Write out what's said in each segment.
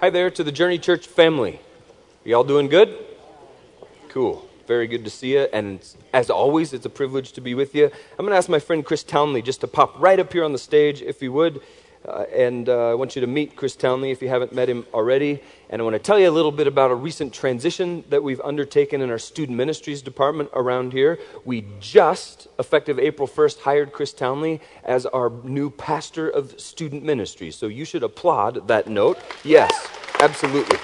Hi there to the Journey Church family. Y'all doing good? Cool. Very good to see you. And as always, it's a privilege to be with you. I'm going to ask my friend Chris Townley just to pop right up here on the stage, if he would. Uh, and uh, I want you to meet Chris Townley if you haven't met him already. And I want to tell you a little bit about a recent transition that we've undertaken in our student ministries department around here. We just, effective April 1st, hired Chris Townley as our new pastor of student ministries. So you should applaud that note. Yes, absolutely.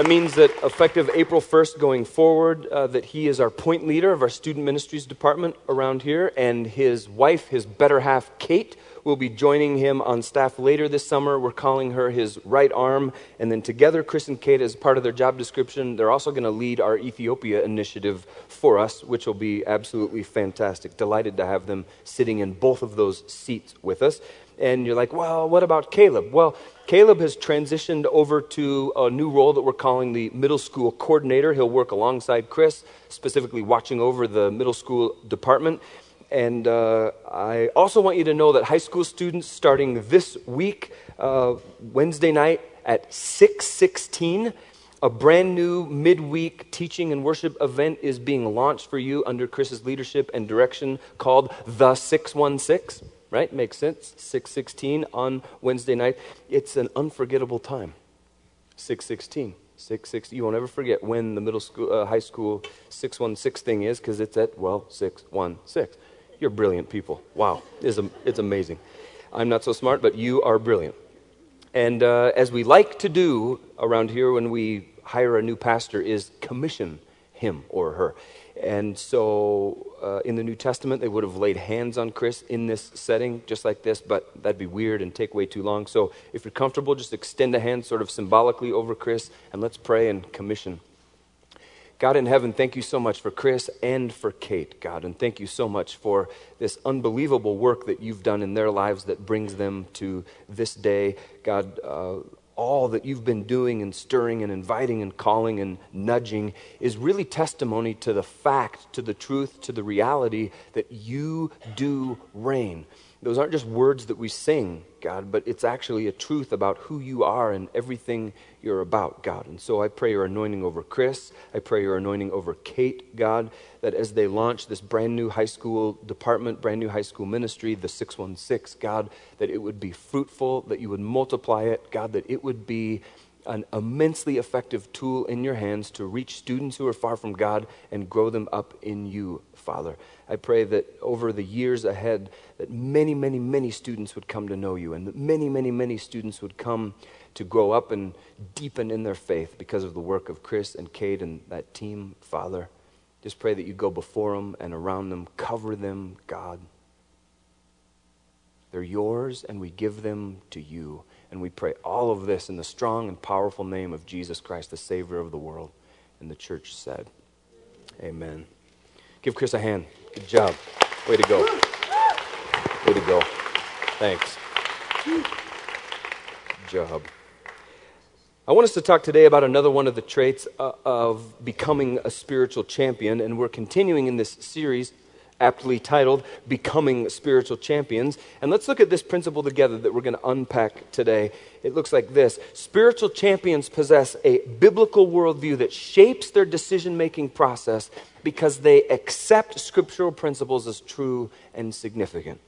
That means that effective April 1st going forward, uh, that he is our point leader of our student ministries department around here, and his wife, his better half, Kate, will be joining him on staff later this summer. We're calling her his right arm, and then together, Chris and Kate, as part of their job description, they're also going to lead our Ethiopia initiative for us, which will be absolutely fantastic. Delighted to have them sitting in both of those seats with us. And you're like, well, what about Caleb? Well, Caleb has transitioned over to a new role that we're calling the middle school coordinator. He'll work alongside Chris, specifically watching over the middle school department. And uh, I also want you to know that high school students starting this week, uh, Wednesday night at 616, a brand new midweek teaching and worship event is being launched for you under Chris's leadership and direction called The 616 right? Makes sense. 616 on Wednesday night. It's an unforgettable time. 616. 616. You won't ever forget when the middle school, uh, high school 616 thing is because it's at, well, 616. You're brilliant people. Wow. It's, it's amazing. I'm not so smart, but you are brilliant. And uh, as we like to do around here when we hire a new pastor, is commission him or her. And so uh, in the New Testament, they would have laid hands on Chris in this setting, just like this, but that'd be weird and take way too long. So if you're comfortable, just extend a hand sort of symbolically over Chris, and let's pray and commission. God in heaven, thank you so much for Chris and for Kate, God, and thank you so much for this unbelievable work that you've done in their lives that brings them to this day. God, uh, all that you've been doing and stirring and inviting and calling and nudging is really testimony to the fact, to the truth, to the reality that you do reign. Those aren't just words that we sing, God, but it's actually a truth about who you are and everything you're about, God. And so I pray your anointing over Chris. I pray your anointing over Kate, God, that as they launch this brand new high school department, brand new high school ministry, the 616, God, that it would be fruitful, that you would multiply it, God, that it would be an immensely effective tool in your hands to reach students who are far from God and grow them up in you, Father. I pray that over the years ahead, that many, many, many students would come to know you, and that many, many, many students would come to grow up and deepen in their faith because of the work of Chris and Kate and that team, Father. Just pray that you go before them and around them, cover them, God. They're yours, and we give them to you. And we pray all of this in the strong and powerful name of Jesus Christ, the Savior of the world. And the church said, Amen. Give Chris a hand. Good job. Way to go. Way to go. Thanks. Good job. I want us to talk today about another one of the traits uh, of becoming a spiritual champion, and we're continuing in this series aptly titled Becoming Spiritual Champions. And let's look at this principle together that we're going to unpack today. It looks like this Spiritual champions possess a biblical worldview that shapes their decision making process because they accept scriptural principles as true and significant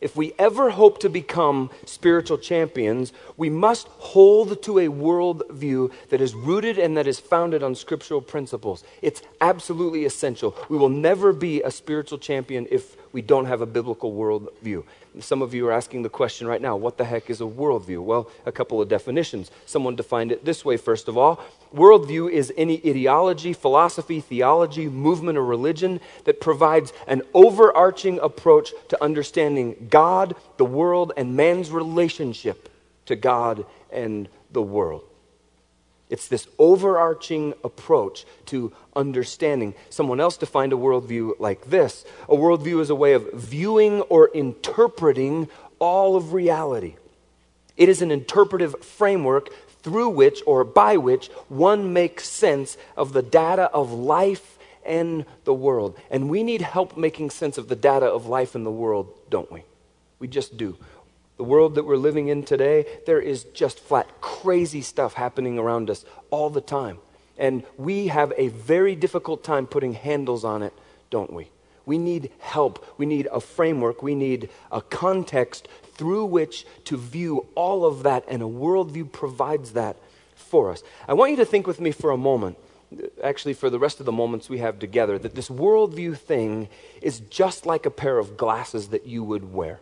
if we ever hope to become spiritual champions, we must hold to a worldview that is rooted and that is founded on scriptural principles. It's absolutely essential. We will never be a spiritual champion if we don't have a biblical worldview. Some of you are asking the question right now what the heck is a worldview? Well, a couple of definitions. Someone defined it this way, first of all worldview is any ideology, philosophy, theology, movement, or religion that provides an overarching approach to understanding God, the world, and man's relationship to God and the world. It's this overarching approach to understanding. Someone else defined a worldview like this a worldview is a way of viewing or interpreting all of reality. It is an interpretive framework through which or by which one makes sense of the data of life and the world. And we need help making sense of the data of life in the world, don't we? We just do. The world that we're living in today, there is just flat crazy stuff happening around us all the time. And we have a very difficult time putting handles on it, don't we? We need help. We need a framework. We need a context through which to view all of that, and a worldview provides that for us. I want you to think with me for a moment, actually, for the rest of the moments we have together, that this worldview thing is just like a pair of glasses that you would wear.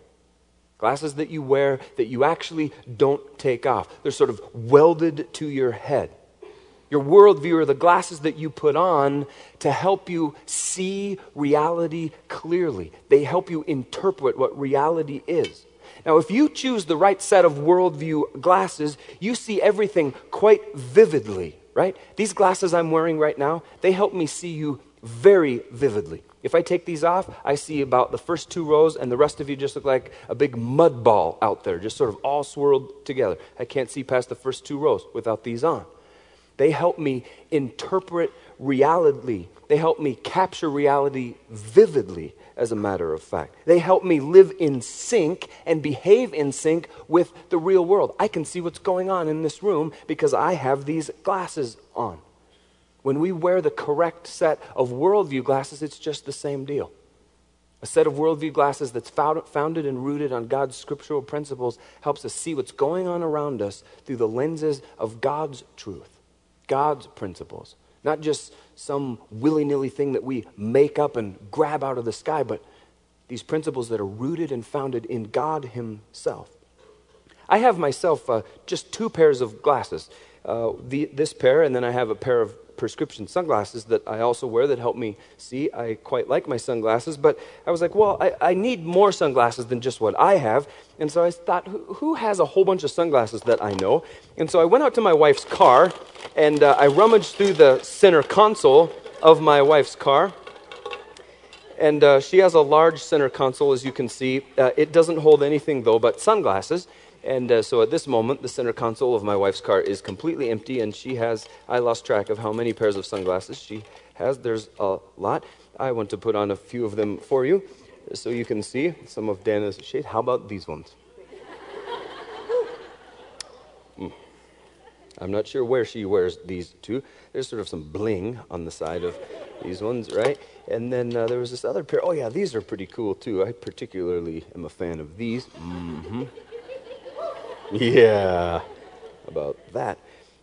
Glasses that you wear that you actually don't take off. They're sort of welded to your head. Your worldview are the glasses that you put on to help you see reality clearly. They help you interpret what reality is. Now, if you choose the right set of worldview glasses, you see everything quite vividly, right? These glasses I'm wearing right now, they help me see you very vividly. If I take these off, I see about the first two rows, and the rest of you just look like a big mud ball out there, just sort of all swirled together. I can't see past the first two rows without these on. They help me interpret reality. They help me capture reality vividly, as a matter of fact. They help me live in sync and behave in sync with the real world. I can see what's going on in this room because I have these glasses on. When we wear the correct set of worldview glasses, it's just the same deal. A set of worldview glasses that's founded and rooted on God's scriptural principles helps us see what's going on around us through the lenses of God's truth. God's principles. Not just some willy nilly thing that we make up and grab out of the sky, but these principles that are rooted and founded in God Himself. I have myself uh, just two pairs of glasses uh, the, this pair, and then I have a pair of prescription sunglasses that I also wear that help me see. I quite like my sunglasses, but I was like, well, I, I need more sunglasses than just what I have. And so I thought, who, who, has a whole bunch of sunglasses that I know? And so I went out to my wife's car and uh, I rummaged through the center console of my wife's car. And uh, she has a large center console, as you can see. Uh, it doesn't hold anything, though, but sunglasses. And uh, so at this moment, the center console of my wife's car is completely empty, and she has, I lost track of how many pairs of sunglasses she has. There's a lot. I want to put on a few of them for you so you can see some of Dana's shades. How about these ones? mm. I'm not sure where she wears these two. There's sort of some bling on the side of these ones, right? And then uh, there was this other pair. Oh, yeah, these are pretty cool, too. I particularly am a fan of these. Mm-hmm. Yeah, about that.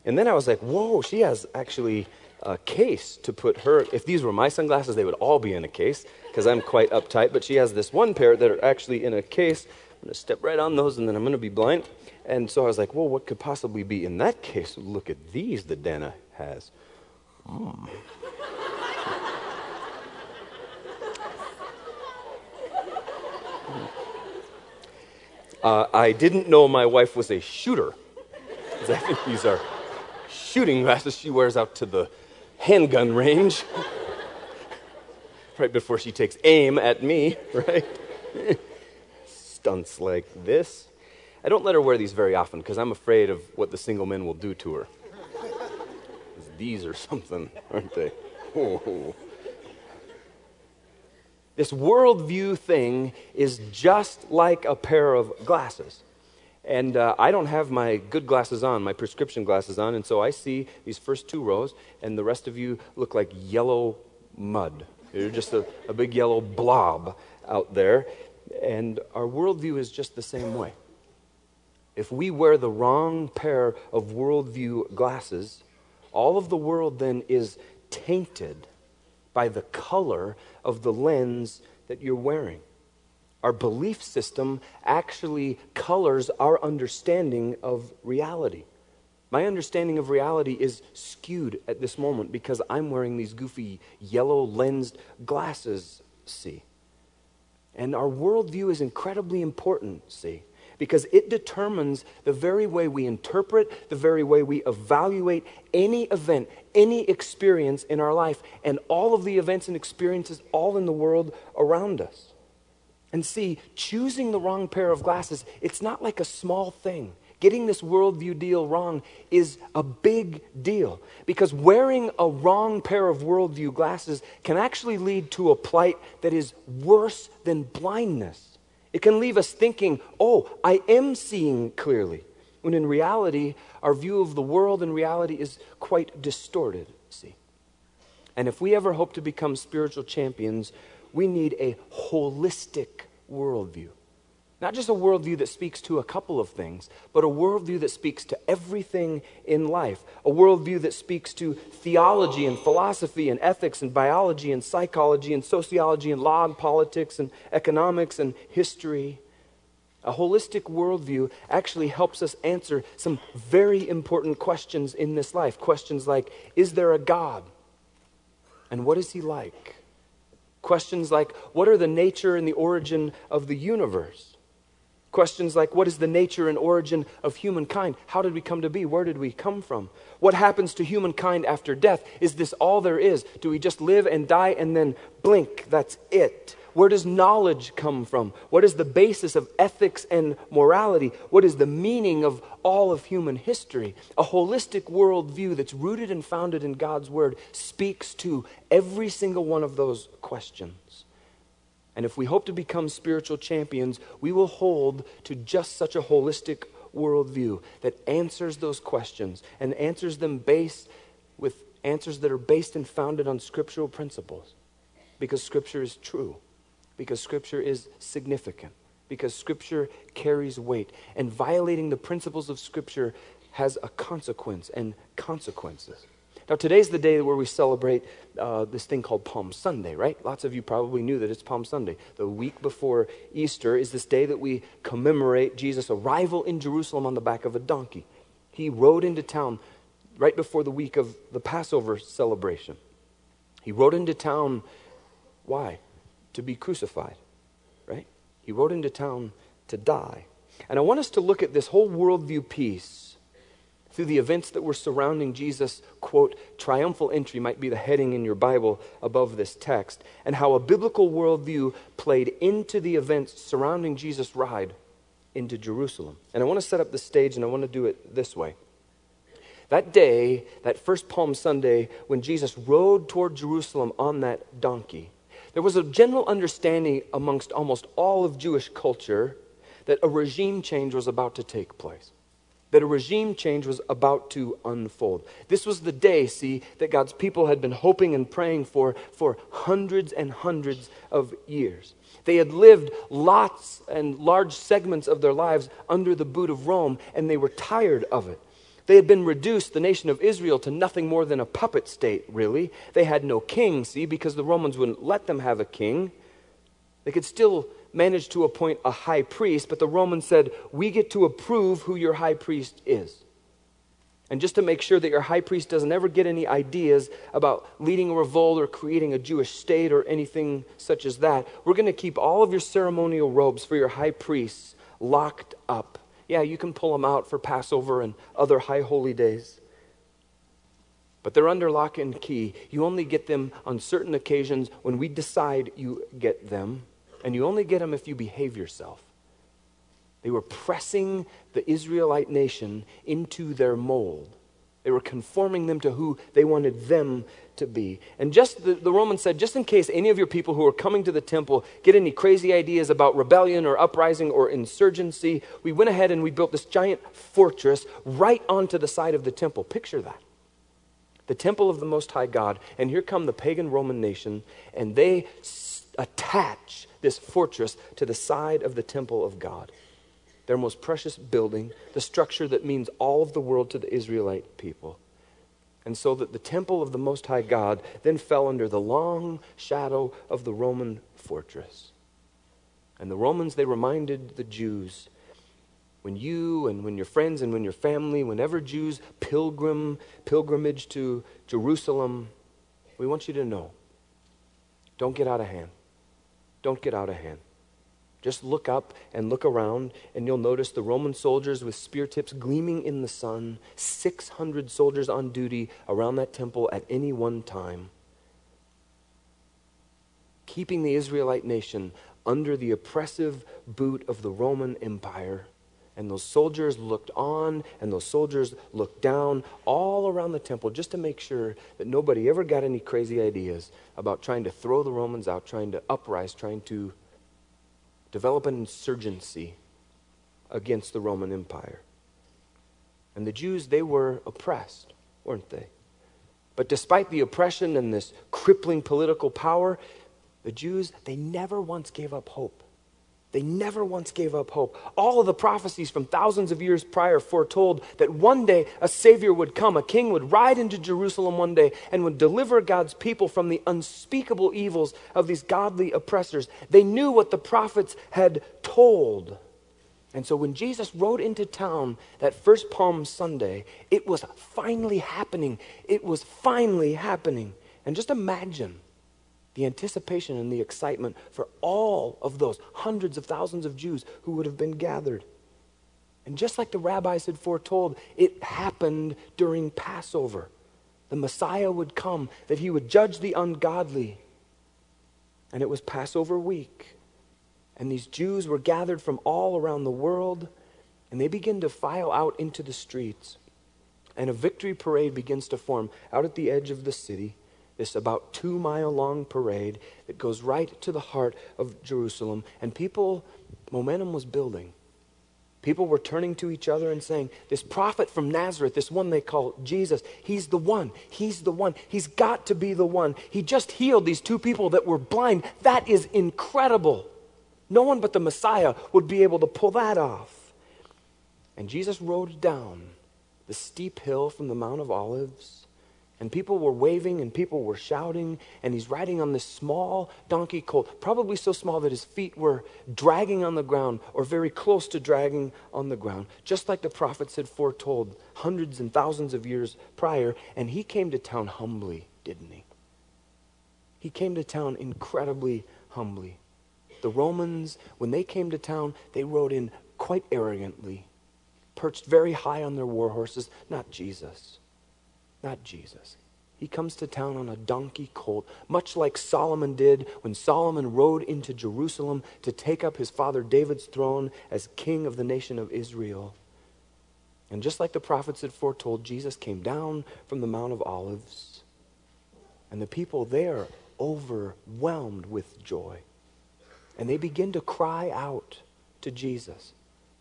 And then I was like, whoa, she has actually a case to put her. If these were my sunglasses, they would all be in a case because I'm quite uptight. But she has this one pair that are actually in a case. I'm going to step right on those and then I'm going to be blind. And so I was like, well, what could possibly be in that case? Look at these that Dana has. Mm. Uh, I didn't know my wife was a shooter. I think these are shooting glasses she wears out to the handgun range right before she takes aim at me, right? Stunts like this. I don't let her wear these very often because I'm afraid of what the single men will do to her. These are something, aren't they? Oh. This worldview thing is just like a pair of glasses. And uh, I don't have my good glasses on, my prescription glasses on, and so I see these first two rows, and the rest of you look like yellow mud. You're just a, a big yellow blob out there. And our worldview is just the same way. If we wear the wrong pair of worldview glasses, all of the world then is tainted by the color of the lens that you're wearing. Our belief system actually colors our understanding of reality. My understanding of reality is skewed at this moment because I'm wearing these goofy yellow lensed glasses, see. And our worldview is incredibly important, see because it determines the very way we interpret, the very way we evaluate any event, any experience in our life, and all of the events and experiences all in the world around us. And see, choosing the wrong pair of glasses, it's not like a small thing. Getting this worldview deal wrong is a big deal because wearing a wrong pair of worldview glasses can actually lead to a plight that is worse than blindness It can leave us thinking, oh, I am seeing clearly, when in reality, our view of the world and reality is quite distorted, see. And if we ever hope to become spiritual champions, we need a holistic worldview. Not just a worldview that speaks to a couple of things, but a worldview that speaks to everything in life. A worldview that speaks to theology and philosophy and ethics and biology and psychology and sociology and law and politics and economics and history. A holistic worldview actually helps us answer some very important questions in this life. Questions like Is there a God? And what is he like? Questions like What are the nature and the origin of the universe? Questions like what is the nature and origin of humankind? How did we come to be? Where did we come from? What happens to humankind after death? Is this all there is? Do we just live and die and then blink? That's it. Where does knowledge come from? What is the basis of ethics and morality? What is the meaning of all of human history? A holistic worldview that's rooted and founded in God's Word speaks to every single one of those questions. And if we hope to become spiritual champions, we will hold to just such a holistic worldview that answers those questions and answers them based with answers that are based and founded on scriptural principles. Because scripture is true, because scripture is significant, because scripture carries weight. And violating the principles of scripture has a consequence and consequences. Now, today's the day where we celebrate uh, this thing called Palm Sunday, right? Lots of you probably knew that it's Palm Sunday. The week before Easter is this day that we commemorate Jesus' arrival in Jerusalem on the back of a donkey. He rode into town right before the week of the Passover celebration. He rode into town, why? To be crucified, right? He rode into town to die. And I want us to look at this whole worldview piece through the events that were surrounding Jesus' quote, triumphal entry might be the heading in your Bible above this text, and how a biblical worldview played into the events surrounding Jesus' ride into Jerusalem. And I want to set up the stage, and I want to do it this way. That day, that first Palm Sunday, when Jesus rode toward Jerusalem on that donkey, there was a general understanding amongst almost all of Jewish culture that a regime change was about to take place that a regime change was about to unfold. This was the day, see, that God's people had been hoping and praying for for hundreds and hundreds of years. They had lived lots and large segments of their lives under the boot of Rome, and they were tired of it. They had been reduced, the nation of Israel, to nothing more than a puppet state, really. They had no king, see, because the Romans wouldn't let them have a king. They could still managed to appoint a high priest, but the Romans said, We get to approve who your high priest is. And just to make sure that your high priest doesn't ever get any ideas about leading a revolt or creating a Jewish state or anything such as that, we're going to keep all of your ceremonial robes for your high priests locked up. Yeah, you can pull them out for Passover and other high holy days. But they're under lock and key. You only get them on certain occasions when we decide you get them and you only get them if you behave yourself. They were pressing the Israelite nation into their mold. They were conforming them to who they wanted them to be. And just the, the Romans said, just in case any of your people who are coming to the temple get any crazy ideas about rebellion or uprising or insurgency, we went ahead and we built this giant fortress right onto the side of the temple. Picture that. The temple of the Most High God. And here come the pagan Roman nation, and they attach this fortress to the side of the temple of God, their most precious building, the structure that means all of the world to the Israelite people. And so that the temple of the Most High God then fell under the long shadow of the Roman fortress. And the Romans, they reminded the Jews when you and when your friends and when your family, whenever Jews pilgrim, pilgrimage to Jerusalem, we want you to know don't get out of hand don't get out of hand. Just look up and look around, and you'll notice the Roman soldiers with spear tips gleaming in the sun, 600 soldiers on duty around that temple at any one time, keeping the Israelite nation under the oppressive boot of the Roman Empire. And those soldiers looked on and those soldiers looked down all around the temple just to make sure that nobody ever got any crazy ideas about trying to throw the Romans out, trying to uprise, trying to develop an insurgency against the Roman Empire. And the Jews, they were oppressed, weren't they? But despite the oppression and this crippling political power, the Jews, they never once gave up hope. They never once gave up hope. All of the prophecies from thousands of years prior foretold that one day a Savior would come, a king would ride into Jerusalem one day and would deliver God's people from the unspeakable evils of these godly oppressors. They knew what the prophets had told. And so when Jesus rode into town that first Palm Sunday, it was finally happening. It was finally happening. And just imagine the anticipation and the excitement for all of those hundreds of thousands of Jews who would have been gathered. And just like the rabbis had foretold, it happened during Passover. The Messiah would come, that he would judge the ungodly. And it was Passover week. And these Jews were gathered from all around the world, and they begin to file out into the streets. And a victory parade begins to form out at the edge of the city this about two mile long parade that goes right to the heart of Jerusalem. And people, momentum was building. People were turning to each other and saying, This prophet from Nazareth, this one they call Jesus, he's the one. He's the one. He's got to be the one. He just healed these two people that were blind. That is incredible. No one but the Messiah would be able to pull that off. And Jesus rode down the steep hill from the Mount of Olives and people were waving and people were shouting, and he's riding on this small donkey colt, probably so small that his feet were dragging on the ground or very close to dragging on the ground, just like the prophets had foretold hundreds and thousands of years prior. And he came to town humbly, didn't he? He came to town incredibly humbly. The Romans, when they came to town, they rode in quite arrogantly, perched very high on their war horses, not Jesus. Not Jesus. He comes to town on a donkey colt, much like Solomon did when Solomon rode into Jerusalem to take up his father David's throne as king of the nation of Israel. And just like the prophets had foretold, Jesus came down from the Mount of Olives. And the people there overwhelmed with joy. And they begin to cry out to Jesus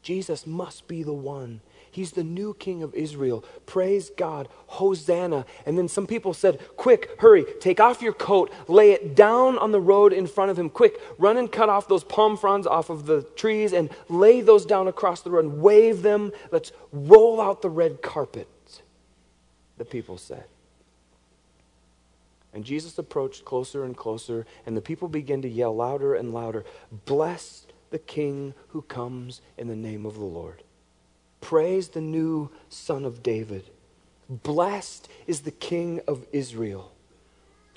Jesus must be the one. He's the new king of Israel. Praise God. Hosanna. And then some people said, Quick, hurry, take off your coat, lay it down on the road in front of him. Quick, run and cut off those palm fronds off of the trees and lay those down across the road and wave them. Let's roll out the red carpet, the people said. And Jesus approached closer and closer, and the people began to yell louder and louder Bless the King who comes in the name of the Lord. Praise the new Son of David. Blessed is the King of Israel.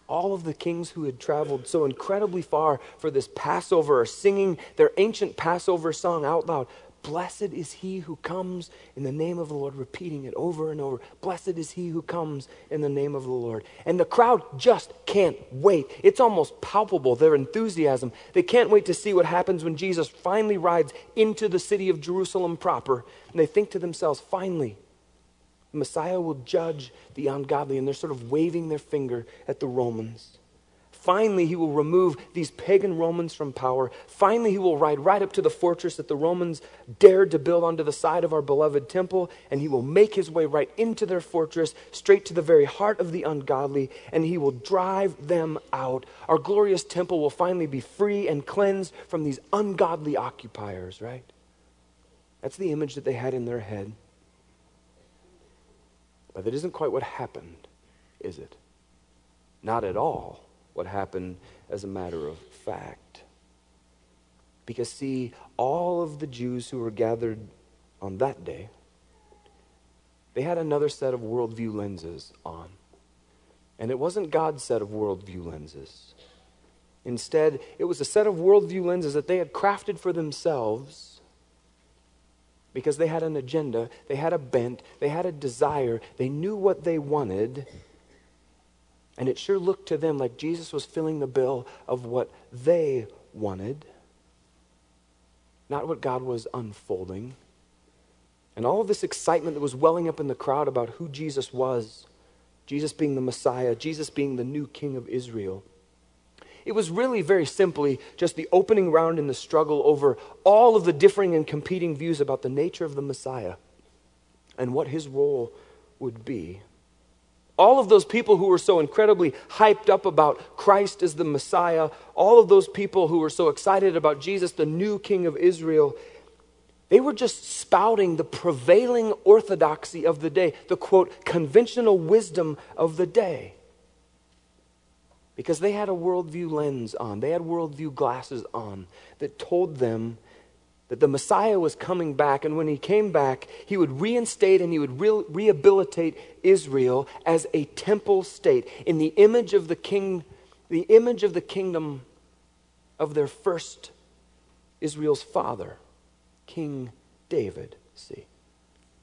All of the kings who had traveled so incredibly far for this Passover are singing their ancient Passover song out loud. Blessed is he who comes in the name of the Lord, repeating it over and over. Blessed is he who comes in the name of the Lord. And the crowd just can't wait. It's almost palpable, their enthusiasm. They can't wait to see what happens when Jesus finally rides into the city of Jerusalem proper. And they think to themselves, finally, the Messiah will judge the ungodly. And they're sort of waving their finger at the Romans. Finally, he will remove these pagan Romans from power. Finally, he will ride right up to the fortress that the Romans dared to build onto the side of our beloved temple, and he will make his way right into their fortress, straight to the very heart of the ungodly, and he will drive them out. Our glorious temple will finally be free and cleansed from these ungodly occupiers, right? That's the image that they had in their head. But that isn't quite what happened, is it? Not at all what happened as a matter of fact. Because, see, all of the Jews who were gathered on that day, they had another set of worldview lenses on. And it wasn't God's set of worldview lenses. Instead, it was a set of worldview lenses that they had crafted for themselves because they had an agenda, they had a bent, they had a desire, they knew what they wanted, and it sure looked to them like Jesus was filling the bill of what they wanted, not what God was unfolding. And all of this excitement that was welling up in the crowd about who Jesus was Jesus being the Messiah, Jesus being the new King of Israel it was really very simply just the opening round in the struggle over all of the differing and competing views about the nature of the Messiah and what his role would be. All of those people who were so incredibly hyped up about Christ as the Messiah, all of those people who were so excited about Jesus, the new King of Israel, they were just spouting the prevailing orthodoxy of the day, the quote, conventional wisdom of the day. Because they had a worldview lens on, they had worldview glasses on that told them that the Messiah was coming back, and when he came back, he would reinstate and he would re- rehabilitate Israel as a temple state in the image of the king, the image of the kingdom of their first Israel's father. King David, see.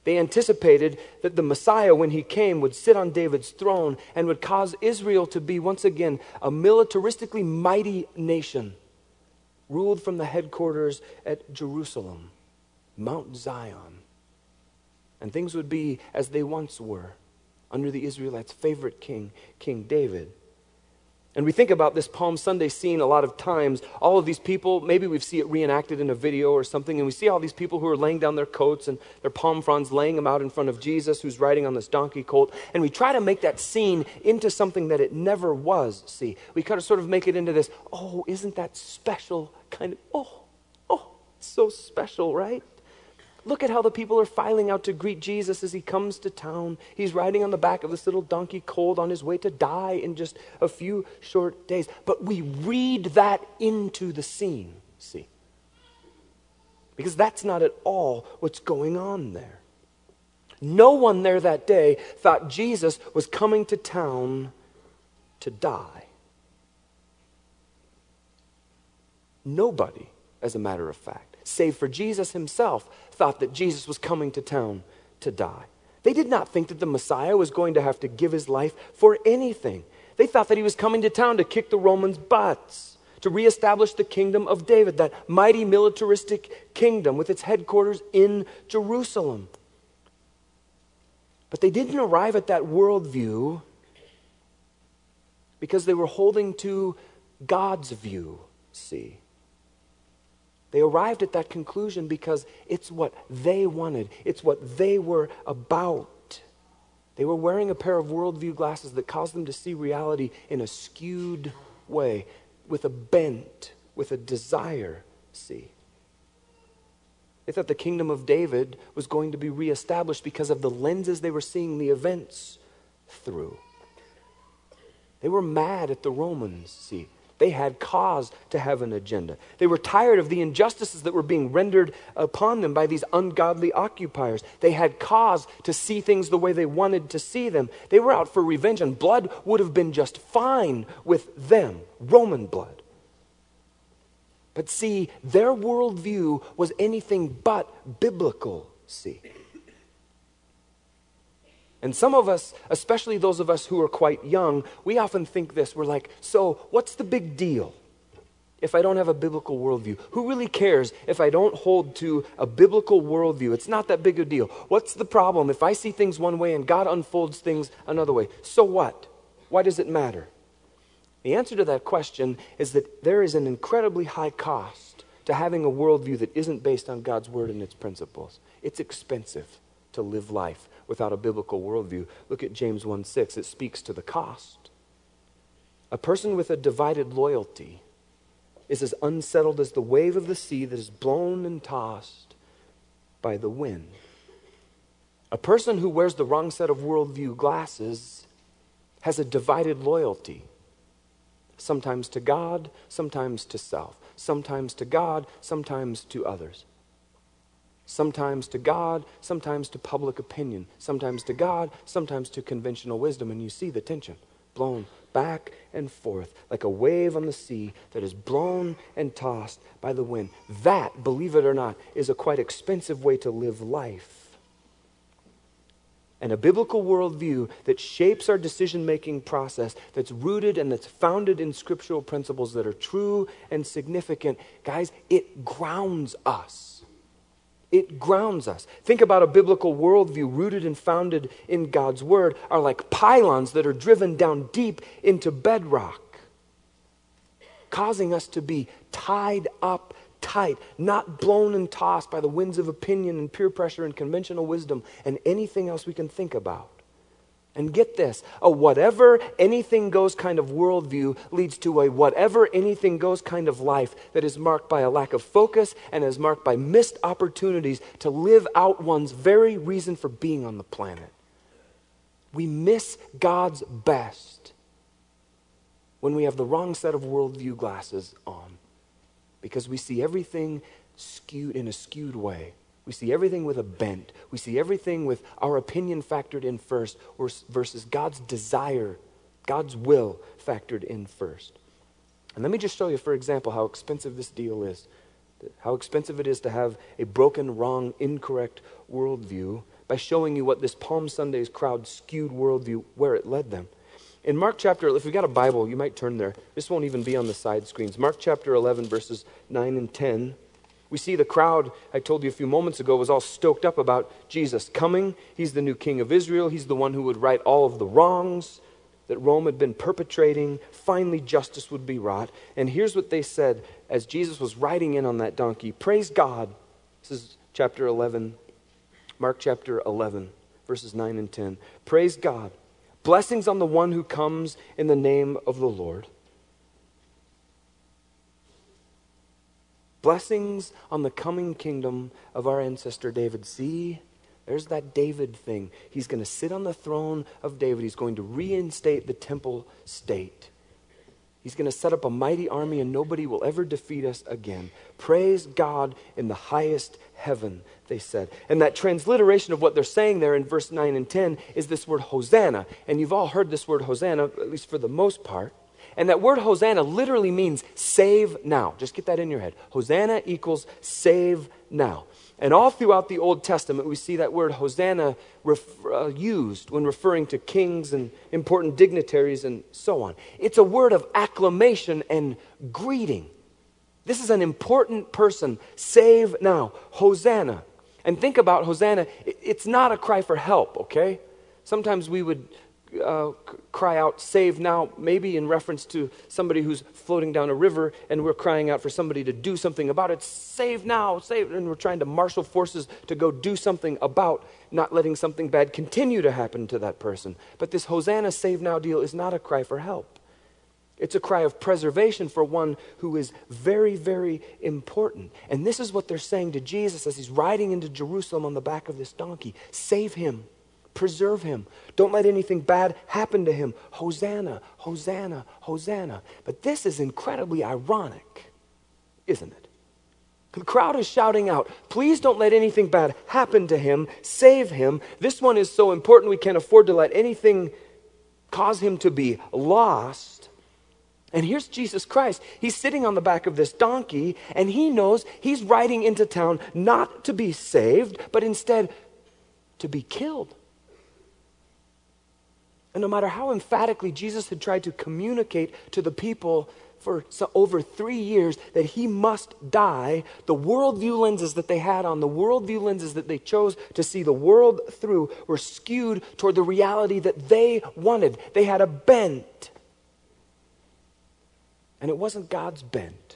They anticipated that the Messiah, when he came, would sit on David's throne and would cause Israel to be once again a militaristically mighty nation, ruled from the headquarters at Jerusalem, Mount Zion. And things would be as they once were under the Israelites' favorite king, King David. And we think about this Palm Sunday scene a lot of times. All of these people, maybe we see it reenacted in a video or something, and we see all these people who are laying down their coats and their palm fronds, laying them out in front of Jesus who's riding on this donkey colt. And we try to make that scene into something that it never was. See, we kind of sort of make it into this, oh, isn't that special kind of, oh, oh, so special, right? Look at how the people are filing out to greet Jesus as he comes to town. He's riding on the back of this little donkey cold on his way to die in just a few short days. But we read that into the scene, see? Because that's not at all what's going on there. No one there that day thought Jesus was coming to town to die. Nobody, as a matter of fact save for Jesus himself, thought that Jesus was coming to town to die. They did not think that the Messiah was going to have to give his life for anything. They thought that he was coming to town to kick the Romans' butts, to reestablish the kingdom of David, that mighty militaristic kingdom with its headquarters in Jerusalem. But they didn't arrive at that worldview because they were holding to God's view, see. They arrived at that conclusion because it's what they wanted, it's what they were about. They were wearing a pair of worldview glasses that caused them to see reality in a skewed way, with a bent, with a desire, see. They thought the kingdom of David was going to be reestablished because of the lenses they were seeing the events through. They were mad at the Romans, see. They had cause to have an agenda. They were tired of the injustices that were being rendered upon them by these ungodly occupiers. They had cause to see things the way they wanted to see them. They were out for revenge, and blood would have been just fine with them Roman blood. But see, their worldview was anything but biblical, see. And some of us, especially those of us who are quite young, we often think this. We're like, so what's the big deal if I don't have a biblical worldview? Who really cares if I don't hold to a biblical worldview? It's not that big a deal. What's the problem if I see things one way and God unfolds things another way? So what? Why does it matter? The answer to that question is that there is an incredibly high cost to having a worldview that isn't based on God's word and its principles. It's expensive to live life without a biblical worldview. Look at James 1 6. It speaks to the cost. A person with a divided loyalty is as unsettled as the wave of the sea that is blown and tossed by the wind. A person who wears the wrong set of worldview glasses has a divided loyalty, sometimes to God, sometimes to self, sometimes to God, sometimes to others sometimes to God, sometimes to public opinion, sometimes to God, sometimes to conventional wisdom. And you see the tension blown back and forth like a wave on the sea that is blown and tossed by the wind. That, believe it or not, is a quite expensive way to live life. And a biblical worldview that shapes our decision making process, that's rooted and that's founded in scriptural principles that are true and significant, guys, it grounds us. It grounds us. Think about a biblical worldview rooted and founded in God's Word are like pylons that are driven down deep into bedrock. causing us to be tied up tight, not blown and tossed by the winds of opinion and peer pressure and conventional wisdom and anything else we can think about. And get this a whatever anything goes kind of worldview leads to a whatever anything goes kind of life that is marked by a lack of focus and is marked by missed opportunities to live out one's very reason for being on the planet. We miss God's best when we have the wrong set of worldview glasses on because we see everything skewed in a skewed way. We see everything with a bent. We see everything with our opinion factored in first versus God's desire, God's will factored in first. And let me just show you, for example, how expensive this deal is. How expensive it is to have a broken, wrong, incorrect worldview by showing you what this Palm Sunday's crowd skewed worldview, where it led them. In Mark chapter, if you've got a Bible, you might turn there. This won't even be on the side screens. Mark chapter 11, verses 9 and 10. We see the crowd, I told you a few moments ago, was all stoked up about Jesus coming. He's the new king of Israel. He's the one who would right all of the wrongs that Rome had been perpetrating. Finally, justice would be wrought. And here's what they said as Jesus was riding in on that donkey Praise God. This is chapter 11, Mark chapter 11, verses 9 and 10. Praise God. Blessings on the one who comes in the name of the Lord. Blessings on the coming kingdom of our ancestor David. See, there's that David thing. He's going to sit on the throne of David. He's going to reinstate the temple state. He's going to set up a mighty army and nobody will ever defeat us again. Praise God in the highest heaven, they said. And that transliteration of what they're saying there in verse 9 and 10 is this word Hosanna. And you've all heard this word Hosanna, at least for the most part. And that word Hosanna literally means save now. Just get that in your head. Hosanna equals save now. And all throughout the Old Testament, we see that word Hosanna ref- uh, used when referring to kings and important dignitaries and so on. It's a word of acclamation and greeting. This is an important person. Save now. Hosanna. And think about Hosanna. It's not a cry for help, okay? Sometimes we would uh, cry out, save now, maybe in reference to somebody who's floating down a river and we're crying out for somebody to do something about it. Save now, save. And we're trying to marshal forces to go do something about not letting something bad continue to happen to that person. But this Hosanna save now deal is not a cry for help. It's a cry of preservation for one who is very, very important. And this is what they're saying to Jesus as he's riding into Jerusalem on the back of this donkey Save him. Preserve him. Don't let anything bad happen to him. Hosanna, Hosanna, Hosanna. But this is incredibly ironic, isn't it? The crowd is shouting out, Please don't let anything bad happen to him. Save him. This one is so important we can't afford to let anything cause him to be lost. And here's Jesus Christ. He's sitting on the back of this donkey, and he knows he's riding into town not to be saved, but instead to be killed. And no matter how emphatically Jesus had tried to communicate to the people for over three years that he must die, the worldview lenses that they had on, the worldview lenses that they chose to see the world through, were skewed toward the reality that they wanted. They had a bent. And it wasn't God's bent.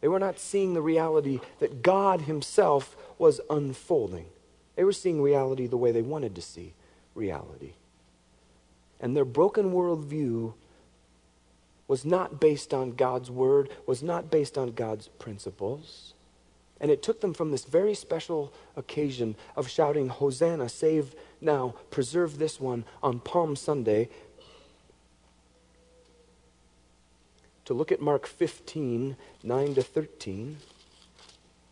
They were not seeing the reality that God Himself was unfolding. They were seeing reality the way they wanted to see reality. And their broken worldview was not based on God's word, was not based on God's principles. And it took them from this very special occasion of shouting, Hosanna, save now, preserve this one on Palm Sunday, to look at Mark 15, 9 to 13.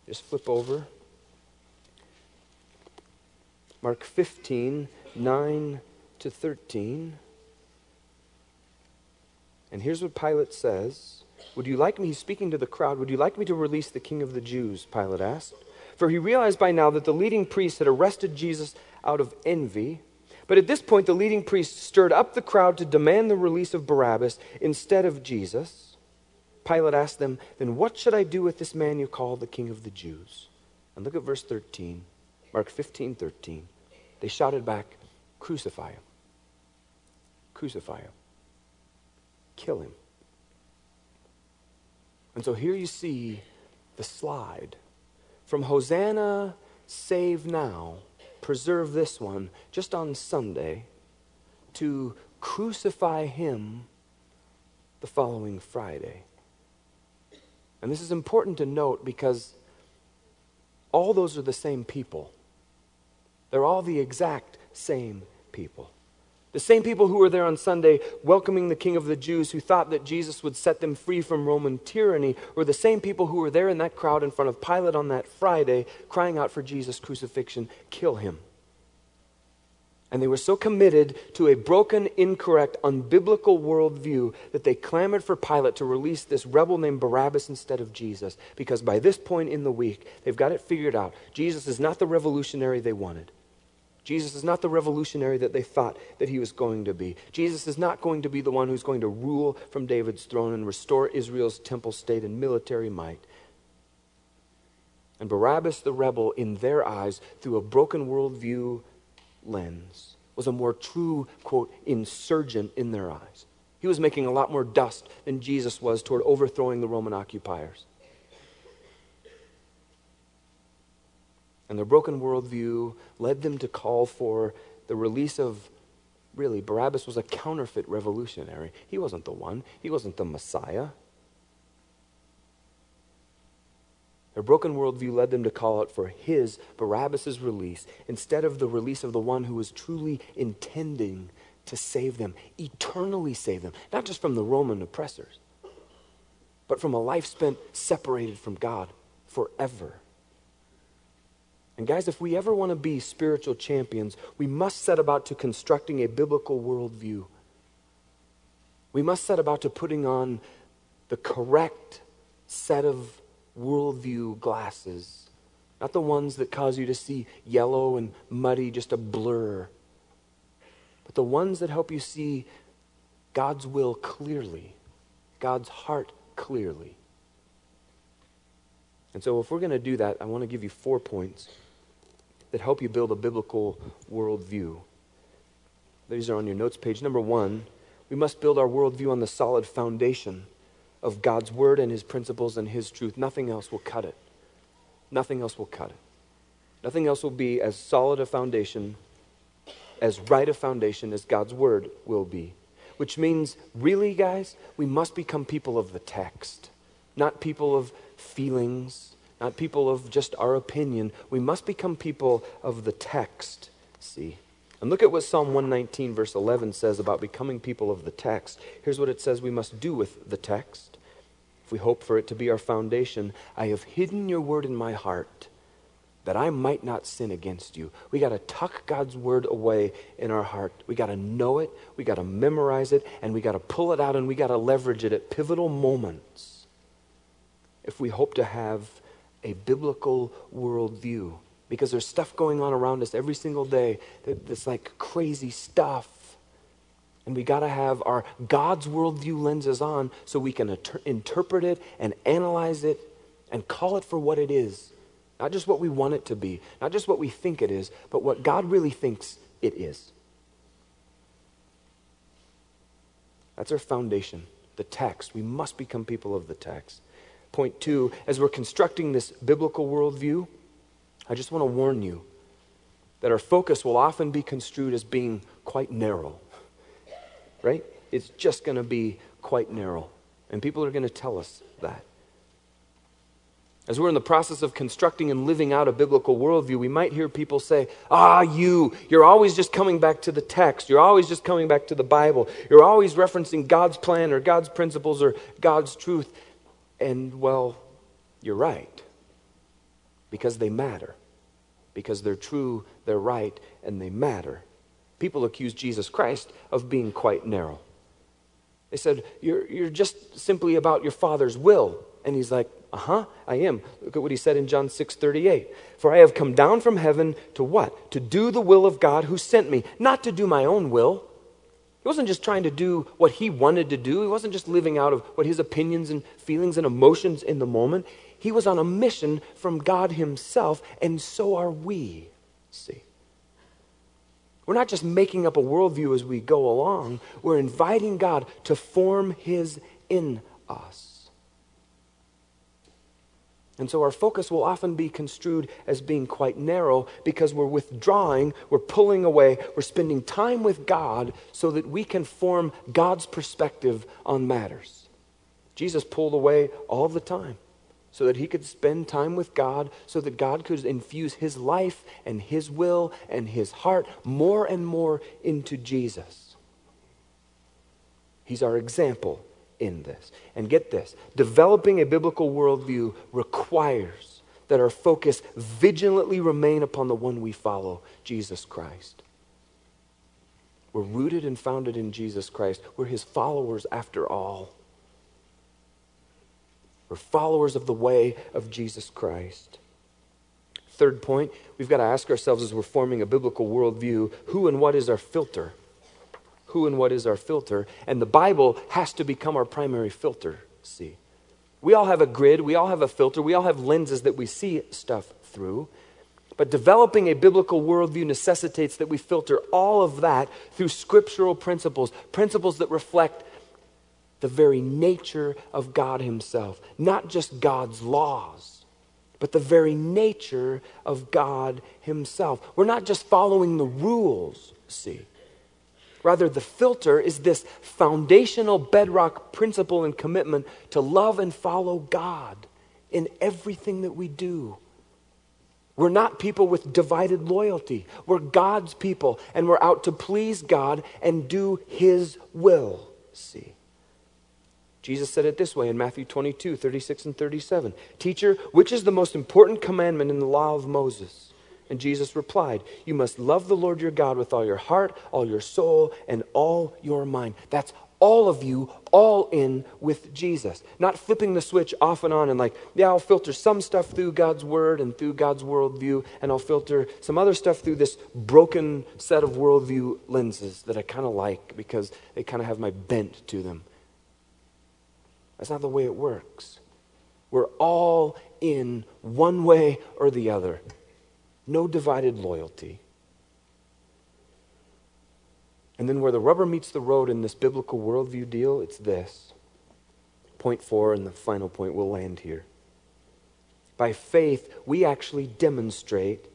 Just flip over. Mark 15, 9 to 13. And here's what Pilate says Would you like me, he's speaking to the crowd, would you like me to release the king of the Jews? Pilate asked. For he realized by now that the leading priests had arrested Jesus out of envy. But at this point, the leading priests stirred up the crowd to demand the release of Barabbas instead of Jesus. Pilate asked them, Then what should I do with this man you call the king of the Jews? And look at verse 13, Mark 15, 13. They shouted back, Crucify him. Crucify him. Kill him. And so here you see the slide from Hosanna, save now, preserve this one, just on Sunday, to crucify him the following Friday. And this is important to note because all those are the same people. They're all the exact same people. The same people who were there on Sunday welcoming the King of the Jews who thought that Jesus would set them free from Roman tyranny were the same people who were there in that crowd in front of Pilate on that Friday crying out for Jesus' crucifixion kill him. And they were so committed to a broken, incorrect, unbiblical worldview that they clamored for Pilate to release this rebel named Barabbas instead of Jesus. Because by this point in the week, they've got it figured out. Jesus is not the revolutionary they wanted. Jesus is not the revolutionary that they thought that he was going to be. Jesus is not going to be the one who's going to rule from David's throne and restore Israel's temple state and military might. And Barabbas the rebel, in their eyes, through a broken worldview lens, was a more true, quote, insurgent in their eyes. He was making a lot more dust than Jesus was toward overthrowing the Roman occupiers. And their broken worldview led them to call for the release of really, Barabbas was a counterfeit revolutionary. He wasn't the one, he wasn't the Messiah. Their broken worldview led them to call out for his, Barabbas' release, instead of the release of the one who was truly intending to save them, eternally save them, not just from the Roman oppressors, but from a life spent separated from God forever. And guys, if we ever want to be spiritual champions, we must set about to constructing a biblical worldview. We must set about to putting on the correct set of worldview glasses, not the ones that cause you to see yellow and muddy, just a blur, but the ones that help you see God's will clearly, God's heart clearly. And so, if we're going to do that, I want to give you four points that help you build a biblical worldview. These are on your notes page. Number one, we must build our worldview on the solid foundation of God's word and his principles and his truth. Nothing else will cut it. Nothing else will cut it. Nothing else will be as solid a foundation, as right a foundation as God's word will be. Which means, really, guys, we must become people of the text, not people of feelings, not people of just our opinion. We must become people of the text. See? And look at what Psalm 119, verse 11 says about becoming people of the text. Here's what it says we must do with the text. If we hope for it to be our foundation, I have hidden your word in my heart that I might not sin against you. We got to tuck God's word away in our heart. We got to know it, we got to memorize it, and we got to pull it out and we got to leverage it at pivotal moments if we hope to have a biblical worldview because there's stuff going on around us every single day that, that's like crazy stuff. And we got to have our God's worldview lenses on so we can inter- interpret it and analyze it and call it for what it is. Not just what we want it to be, not just what we think it is, but what God really thinks it is. That's our foundation, the text. We must become people of the text. Point two, as we're constructing this biblical worldview, I just want to warn you that our focus will often be construed as being quite narrow. Right? It's just going to be quite narrow. And people are going to tell us that. As we're in the process of constructing and living out a biblical worldview, we might hear people say, Ah, you, you're always just coming back to the text. You're always just coming back to the Bible. You're always referencing God's plan or God's principles or God's truth. And well, you're right. Because they matter. Because they're true, they're right, and they matter. People accuse Jesus Christ of being quite narrow. They said, You're, you're just simply about your Father's will. And he's like, Uh huh, I am. Look at what he said in John 6 38. For I have come down from heaven to what? To do the will of God who sent me, not to do my own will. He wasn't just trying to do what he wanted to do. He wasn't just living out of what his opinions and feelings and emotions in the moment. He was on a mission from God himself, and so are we. See? We're not just making up a worldview as we go along, we're inviting God to form his in us. And so our focus will often be construed as being quite narrow because we're withdrawing, we're pulling away, we're spending time with God so that we can form God's perspective on matters. Jesus pulled away all the time so that he could spend time with God, so that God could infuse his life and his will and his heart more and more into Jesus. He's our example in this. And get this developing a biblical worldview requires that our focus vigilantly remain upon the one we follow, Jesus Christ. We're rooted and founded in Jesus Christ. We're his followers after all. We're followers of the way of Jesus Christ. Third point, we've got to ask ourselves as we're forming a biblical worldview who and what is our filter? Who and what is our filter. And the Bible has to become our primary filter, see. We all have a grid, we all have a filter, we all have lenses that we see stuff through. But developing a biblical worldview necessitates that we filter all of that through scriptural principles, principles that reflect the very nature of God Himself, not just God's laws, but the very nature of God Himself. We're not just following the rules, see. Rather, the filter is this foundational bedrock principle and commitment to love and follow God in everything that we do. We're not people with divided loyalty. We're God's people, and we're out to please God and do His will. See? Jesus said it this way in Matthew 22, 36 and 37. Teacher, which is the most important commandment in the law of Moses? And Jesus replied, You must love the Lord your God with all your heart, all your soul, and all your mind. That's all of you, all in with Jesus. Not flipping the switch off and on and like, yeah, I'll filter some stuff through God's word and through God's worldview, and I'll filter some other stuff through this broken set of worldview lenses that I kind of like because they kind of have my bent to them. That's not the way it works. We're all in one way or the other no divided loyalty. And then where the rubber meets the road in this biblical worldview deal, it's this. Point four, and the final point, we'll land here. By faith, we actually demonstrate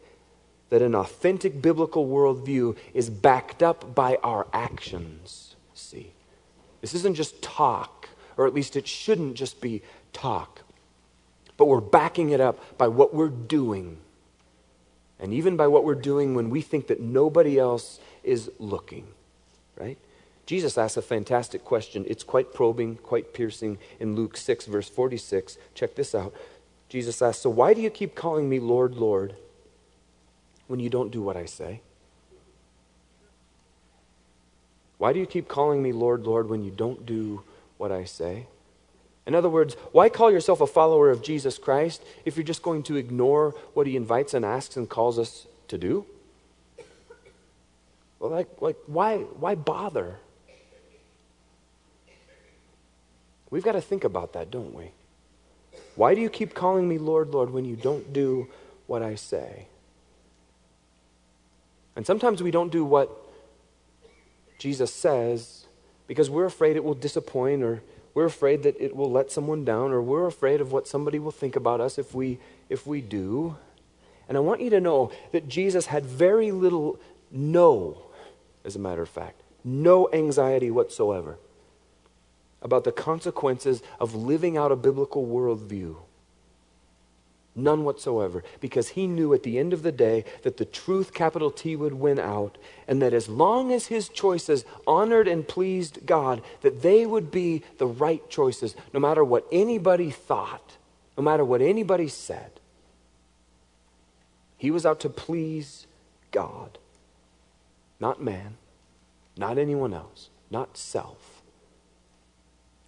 that an authentic biblical worldview is backed up by our actions. See, this isn't just talk, or at least it shouldn't just be talk, but we're backing it up by what we're doing and even by what we're doing when we think that nobody else is looking, right? Jesus asks a fantastic question. It's quite probing, quite piercing in Luke 6, verse 46. Check this out. Jesus asks, So why do you keep calling me Lord, Lord, when you don't do what I say? Why do you keep calling me Lord, Lord, when you don't do what I say? In other words, why call yourself a follower of Jesus Christ if you're just going to ignore what he invites and asks and calls us to do? Well, like, like why, why bother? We've got to think about that, don't we? Why do you keep calling me Lord, Lord when you don't do what I say? And sometimes we don't do what Jesus says because we're afraid it will disappoint or we're afraid that it will let someone down, or we're afraid of what somebody will think about us if we, if we do. And I want you to know that Jesus had very little, no, as a matter of fact, no anxiety whatsoever about the consequences of living out a biblical worldview. None whatsoever. Because he knew at the end of the day that the truth, capital T, would win out, and that as long as his choices honored and pleased God, that they would be the right choices, no matter what anybody thought, no matter what anybody said. He was out to please God, not man, not anyone else, not self.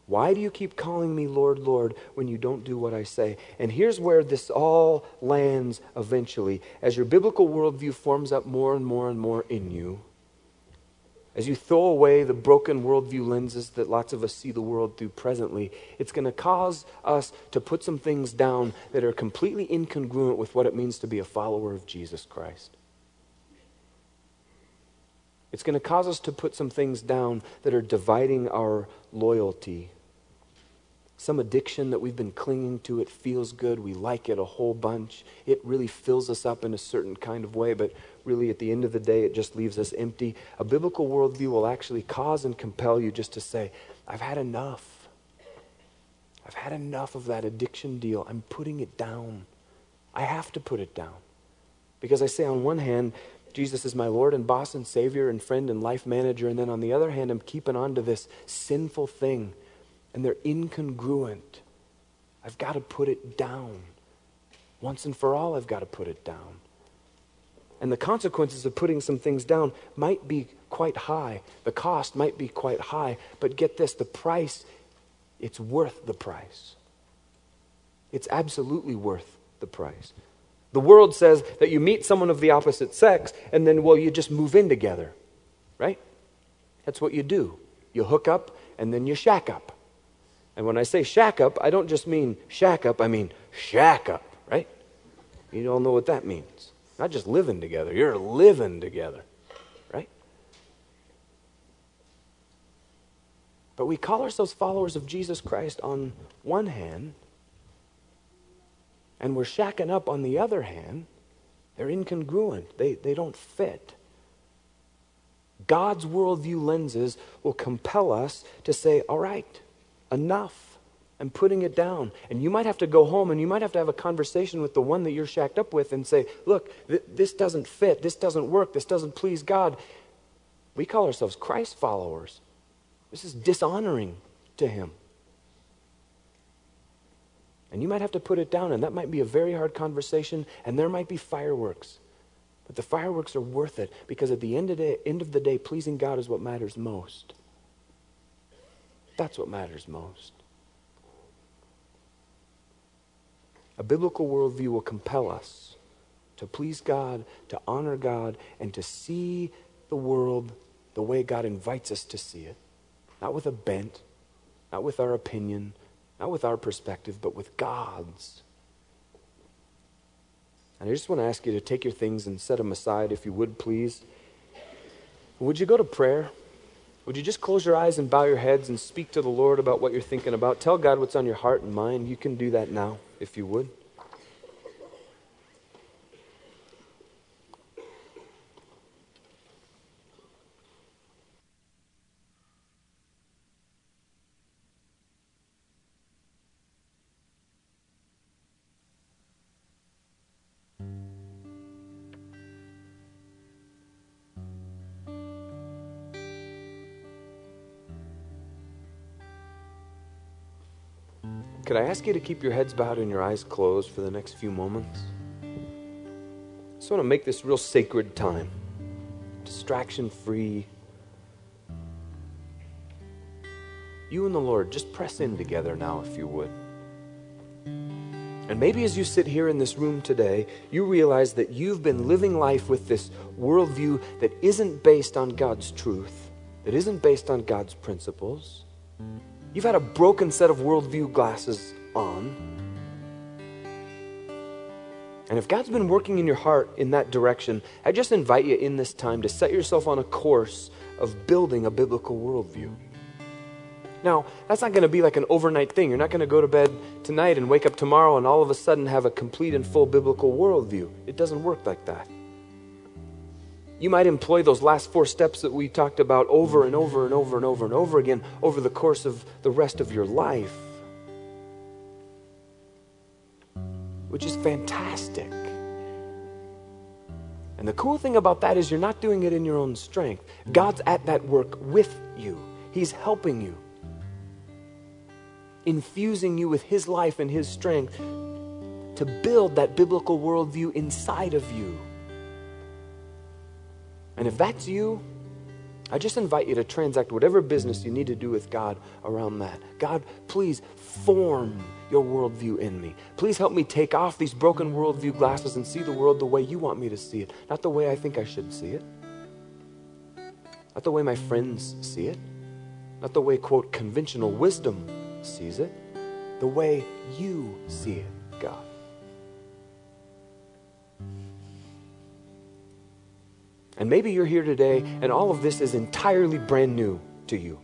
Why do you keep calling me Lord, Lord when you don't do what I say? And here's where this all lands eventually. As your biblical worldview forms up more and more and more in you, as you throw away the broken worldview lenses that lots of us see the world through presently, it's going to cause us to put some things down that are completely incongruent with what it means to be a follower of Jesus Christ. It's going to cause us to put some things down that are dividing our loyalty some addiction that we've been clinging to. It feels good. We like it a whole bunch. It really fills us up in a certain kind of way, but really at the end of the day, it just leaves us empty. A biblical worldview will actually cause and compel you just to say, I've had enough. I've had enough of that addiction deal. I'm putting it down. I have to put it down. Because I say, on one hand, Jesus is my Lord and boss and Savior and friend and life manager. And then on the other hand, I'm keeping on to this sinful thing. And they're incongruent. I've got to put it down. Once and for all, I've got to put it down. And the consequences of putting some things down might be quite high. The cost might be quite high. But get this the price, it's worth the price. It's absolutely worth the price. The world says that you meet someone of the opposite sex and then, well, you just move in together, right? That's what you do. You hook up and then you shack up. And when I say shack up, I don't just mean shack up, I mean shack up, right? You all know what that means. Not just living together, you're living together, right? But we call ourselves followers of Jesus Christ on one hand, and we're shacking up on the other hand. They're incongruent, they, they don't fit. God's worldview lenses will compel us to say, all right, enough. I'm putting it down. And you might have to go home and you might have to have a conversation with the one that you're shacked up with and say, look, th- this doesn't fit. This doesn't work. This doesn't please God. We call ourselves Christ followers. This is dishonoring to Him. And you might have to put it down, and that might be a very hard conversation, and there might be fireworks. But the fireworks are worth it because at the end of the day, end of the day pleasing God is what matters most. That's what matters most. A biblical worldview will compel us to please God, to honor God, and to see the world the way God invites us to see it. Not with a bent, not with our opinion, not with our perspective, but with God's. And I just want to ask you to take your things and set them aside, if you would, please. Would you go to prayer? Would you just close your eyes and bow your heads and speak to the Lord about what you're thinking about? Tell God what's on your heart and mind. You can do that now, if you would. Could I ask you to keep your heads bowed and your eyes closed for the next few moments? I just want to make this real sacred time, distraction free. You and the Lord, just press in together now, if you would. And maybe as you sit here in this room today, you realize that you've been living life with this worldview that isn't based on God's truth, that isn't based on God's principles. You've had a broken set of worldview glasses on. And if God's been working in your heart in that direction, I just invite you in this time to set yourself on a course of building a biblical worldview. Now, that's not going to be like an overnight thing. You're not going to go to bed tonight and wake up tomorrow and all of a sudden have a complete and full biblical worldview. It doesn't work like that. You might employ those last four steps that we talked about over and over and over and over and over again over the course of the rest of your life, which is fantastic. And the cool thing about that is you're not doing it in your own strength. God's at that work with you, He's helping you, infusing you with His life and His strength to build that biblical worldview inside of you. And if that's you, I just invite you to transact whatever business you need to do with God around that. God, please form your worldview in me. Please help me take off these broken worldview glasses and see the world the way you want me to see it, not the way I think I should see it, not the way my friends see it, not the way, quote, conventional wisdom sees it, the way you see it, God. And maybe you're here today and all of this is entirely brand new to you.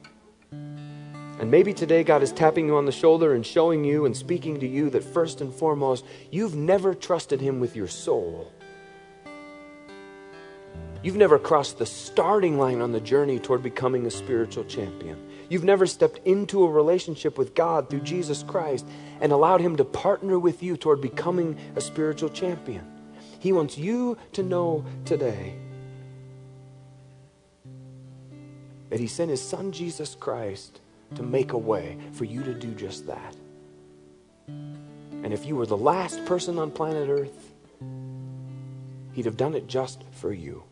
And maybe today God is tapping you on the shoulder and showing you and speaking to you that first and foremost, you've never trusted Him with your soul. You've never crossed the starting line on the journey toward becoming a spiritual champion. You've never stepped into a relationship with God through Jesus Christ and allowed Him to partner with you toward becoming a spiritual champion. He wants you to know today that He sent His Son Jesus Christ to make a way for you to do just that. And if you were the last person on planet Earth, He'd have done it just for you.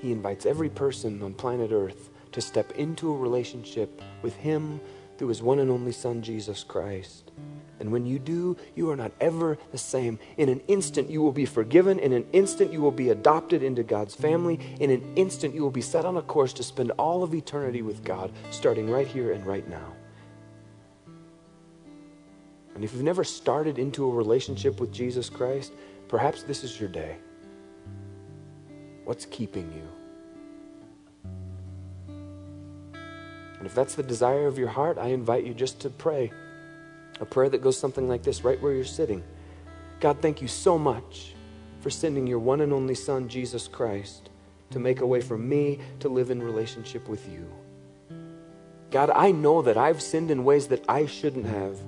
He invites every person on planet Earth to step into a relationship with Him through His one and only Son, Jesus Christ. And when you do, you are not ever the same. In an instant, you will be forgiven. In an instant, you will be adopted into God's family. In an instant, you will be set on a course to spend all of eternity with God, starting right here and right now. And if you've never started into a relationship with Jesus Christ, perhaps this is your day. What's keeping you? And if that's the desire of your heart, I invite you just to pray a prayer that goes something like this right where you're sitting God, thank you so much for sending your one and only Son, Jesus Christ, to make a way for me to live in relationship with you. God, I know that I've sinned in ways that I shouldn't have.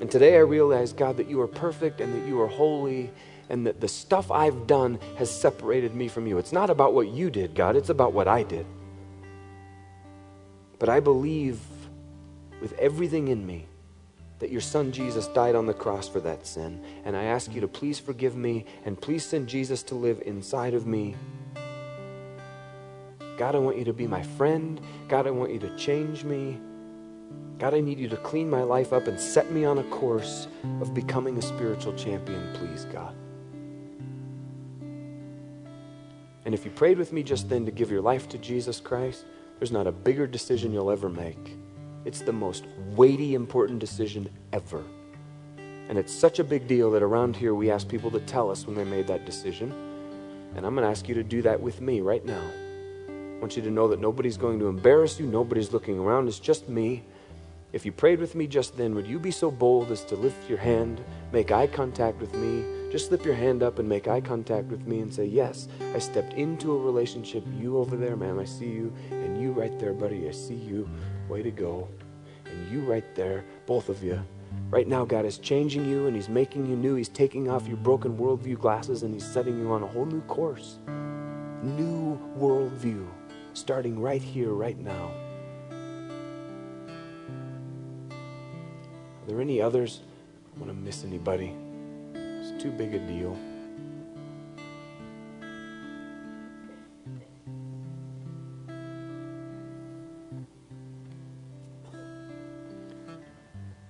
And today I realize, God, that you are perfect and that you are holy and that the stuff I've done has separated me from you. It's not about what you did, God, it's about what I did. But I believe with everything in me that your son Jesus died on the cross for that sin. And I ask you to please forgive me and please send Jesus to live inside of me. God, I want you to be my friend. God, I want you to change me. God, I need you to clean my life up and set me on a course of becoming a spiritual champion, please, God. And if you prayed with me just then to give your life to Jesus Christ, there's not a bigger decision you'll ever make. It's the most weighty, important decision ever. And it's such a big deal that around here we ask people to tell us when they made that decision. And I'm going to ask you to do that with me right now. I want you to know that nobody's going to embarrass you, nobody's looking around, it's just me. If you prayed with me just then, would you be so bold as to lift your hand, make eye contact with me? Just slip your hand up and make eye contact with me and say, Yes, I stepped into a relationship. You over there, ma'am, I see you. And you right there, buddy, I see you. Way to go. And you right there, both of you. Right now, God is changing you and He's making you new. He's taking off your broken worldview glasses and He's setting you on a whole new course. New worldview, starting right here, right now. Are there any others? I want to miss anybody. Too big a deal.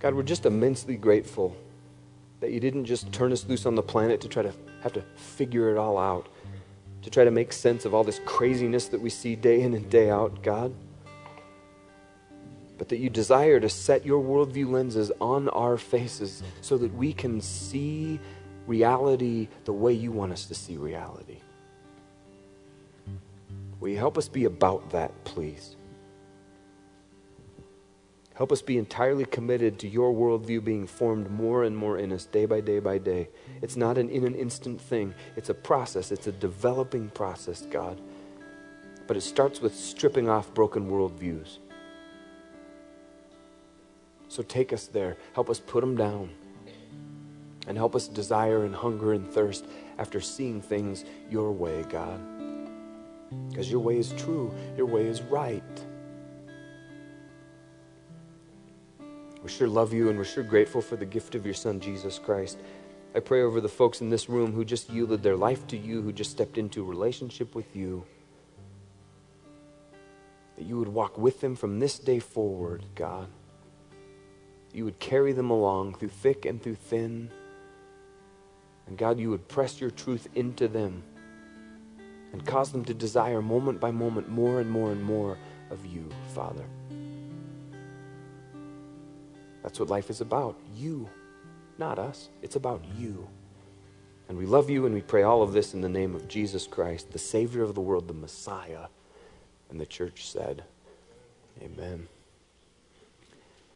God, we're just immensely grateful that you didn't just turn us loose on the planet to try to have to figure it all out, to try to make sense of all this craziness that we see day in and day out, God. But that you desire to set your worldview lenses on our faces so that we can see reality the way you want us to see reality. Will you help us be about that, please? Help us be entirely committed to your worldview being formed more and more in us day by day by day. It's not an in an instant thing, it's a process, it's a developing process, God. But it starts with stripping off broken worldviews. So take us there. Help us put them down. And help us desire and hunger and thirst after seeing things your way, God. Because your way is true, your way is right. We sure love you and we're sure grateful for the gift of your Son, Jesus Christ. I pray over the folks in this room who just yielded their life to you, who just stepped into relationship with you, that you would walk with them from this day forward, God. You would carry them along through thick and through thin. And God, you would press your truth into them and cause them to desire moment by moment more and more and more of you, Father. That's what life is about. You, not us. It's about you. And we love you and we pray all of this in the name of Jesus Christ, the Savior of the world, the Messiah. And the church said, Amen.